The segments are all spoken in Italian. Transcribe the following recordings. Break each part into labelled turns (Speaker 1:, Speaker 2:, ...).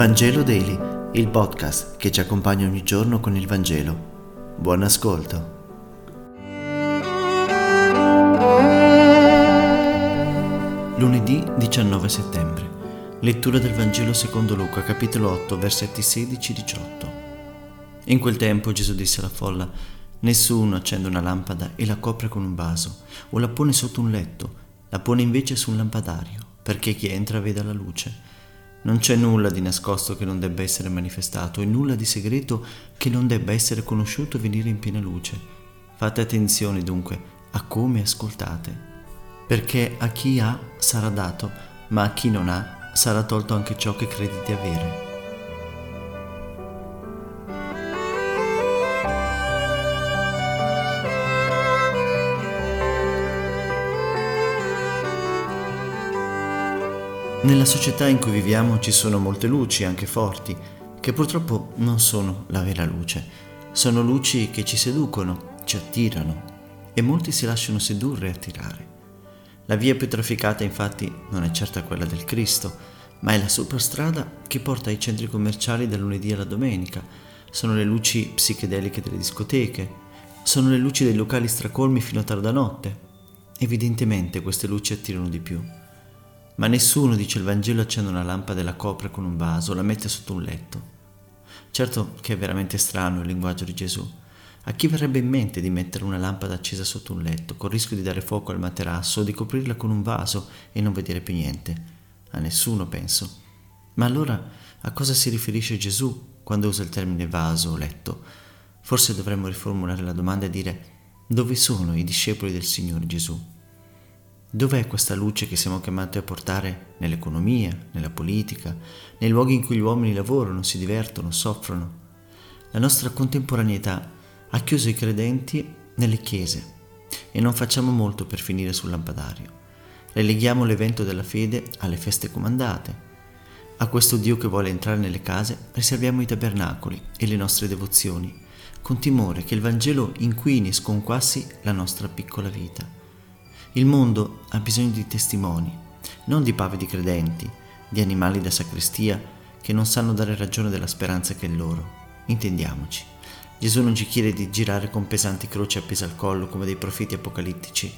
Speaker 1: Vangelo Daily, il podcast che ci accompagna ogni giorno con il Vangelo. Buon ascolto. Lunedì 19 settembre. Lettura del Vangelo secondo Luca, capitolo 8, versetti 16-18. In quel tempo Gesù disse alla folla: Nessuno accende una lampada e la copre con un vaso, o la pone sotto un letto, la pone invece su un lampadario, perché chi entra veda la luce. Non c'è nulla di nascosto che non debba essere manifestato e nulla di segreto che non debba essere conosciuto e venire in piena luce. Fate attenzione dunque a come ascoltate, perché a chi ha sarà dato, ma a chi non ha sarà tolto anche ciò che crede di avere. Nella società in cui viviamo ci sono molte luci, anche forti, che purtroppo non sono la vera luce. Sono luci che ci seducono, ci attirano e molti si lasciano sedurre e attirare. La via più trafficata infatti non è certo quella del Cristo, ma è la superstrada che porta ai centri commerciali dal lunedì alla domenica. Sono le luci psichedeliche delle discoteche, sono le luci dei locali stracolmi fino a tarda notte. Evidentemente queste luci attirano di più. Ma nessuno, dice il Vangelo, accende una lampada e la copre con un vaso, la mette sotto un letto. Certo che è veramente strano il linguaggio di Gesù. A chi verrebbe in mente di mettere una lampada accesa sotto un letto, col rischio di dare fuoco al materasso o di coprirla con un vaso e non vedere più niente? A nessuno, penso. Ma allora a cosa si riferisce Gesù quando usa il termine vaso o letto? Forse dovremmo riformulare la domanda e dire dove sono i discepoli del Signore Gesù? Dov'è questa luce che siamo chiamati a portare nell'economia, nella politica, nei luoghi in cui gli uomini lavorano, si divertono, soffrono? La nostra contemporaneità ha chiuso i credenti nelle chiese e non facciamo molto per finire sul lampadario. Releghiamo l'evento della fede alle feste comandate. A questo Dio che vuole entrare nelle case riserviamo i tabernacoli e le nostre devozioni, con timore che il Vangelo inquini e sconquassi la nostra piccola vita. Il mondo ha bisogno di testimoni, non di pavidi credenti, di animali da sacrestia che non sanno dare ragione della speranza che è loro. Intendiamoci. Gesù non ci chiede di girare con pesanti croci appese al collo come dei profeti apocalittici,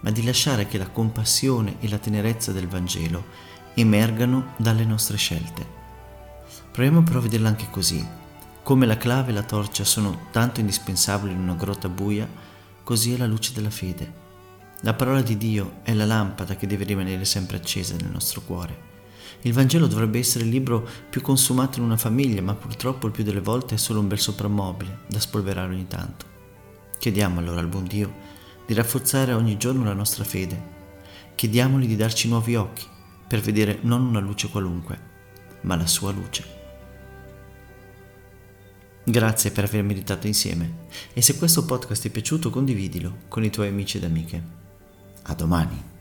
Speaker 1: ma di lasciare che la compassione e la tenerezza del Vangelo emergano dalle nostre scelte. Proviamo però a vederla anche così. Come la clave e la torcia sono tanto indispensabili in una grotta buia, così è la luce della fede. La parola di Dio è la lampada che deve rimanere sempre accesa nel nostro cuore. Il Vangelo dovrebbe essere il libro più consumato in una famiglia, ma purtroppo il più delle volte è solo un bel soprammobile da spolverare ogni tanto. Chiediamo allora al buon Dio di rafforzare ogni giorno la nostra fede. Chiediamogli di darci nuovi occhi per vedere non una luce qualunque, ma la sua luce. Grazie per aver meditato insieme e se questo podcast ti è piaciuto condividilo con i tuoi amici ed amiche. A domani.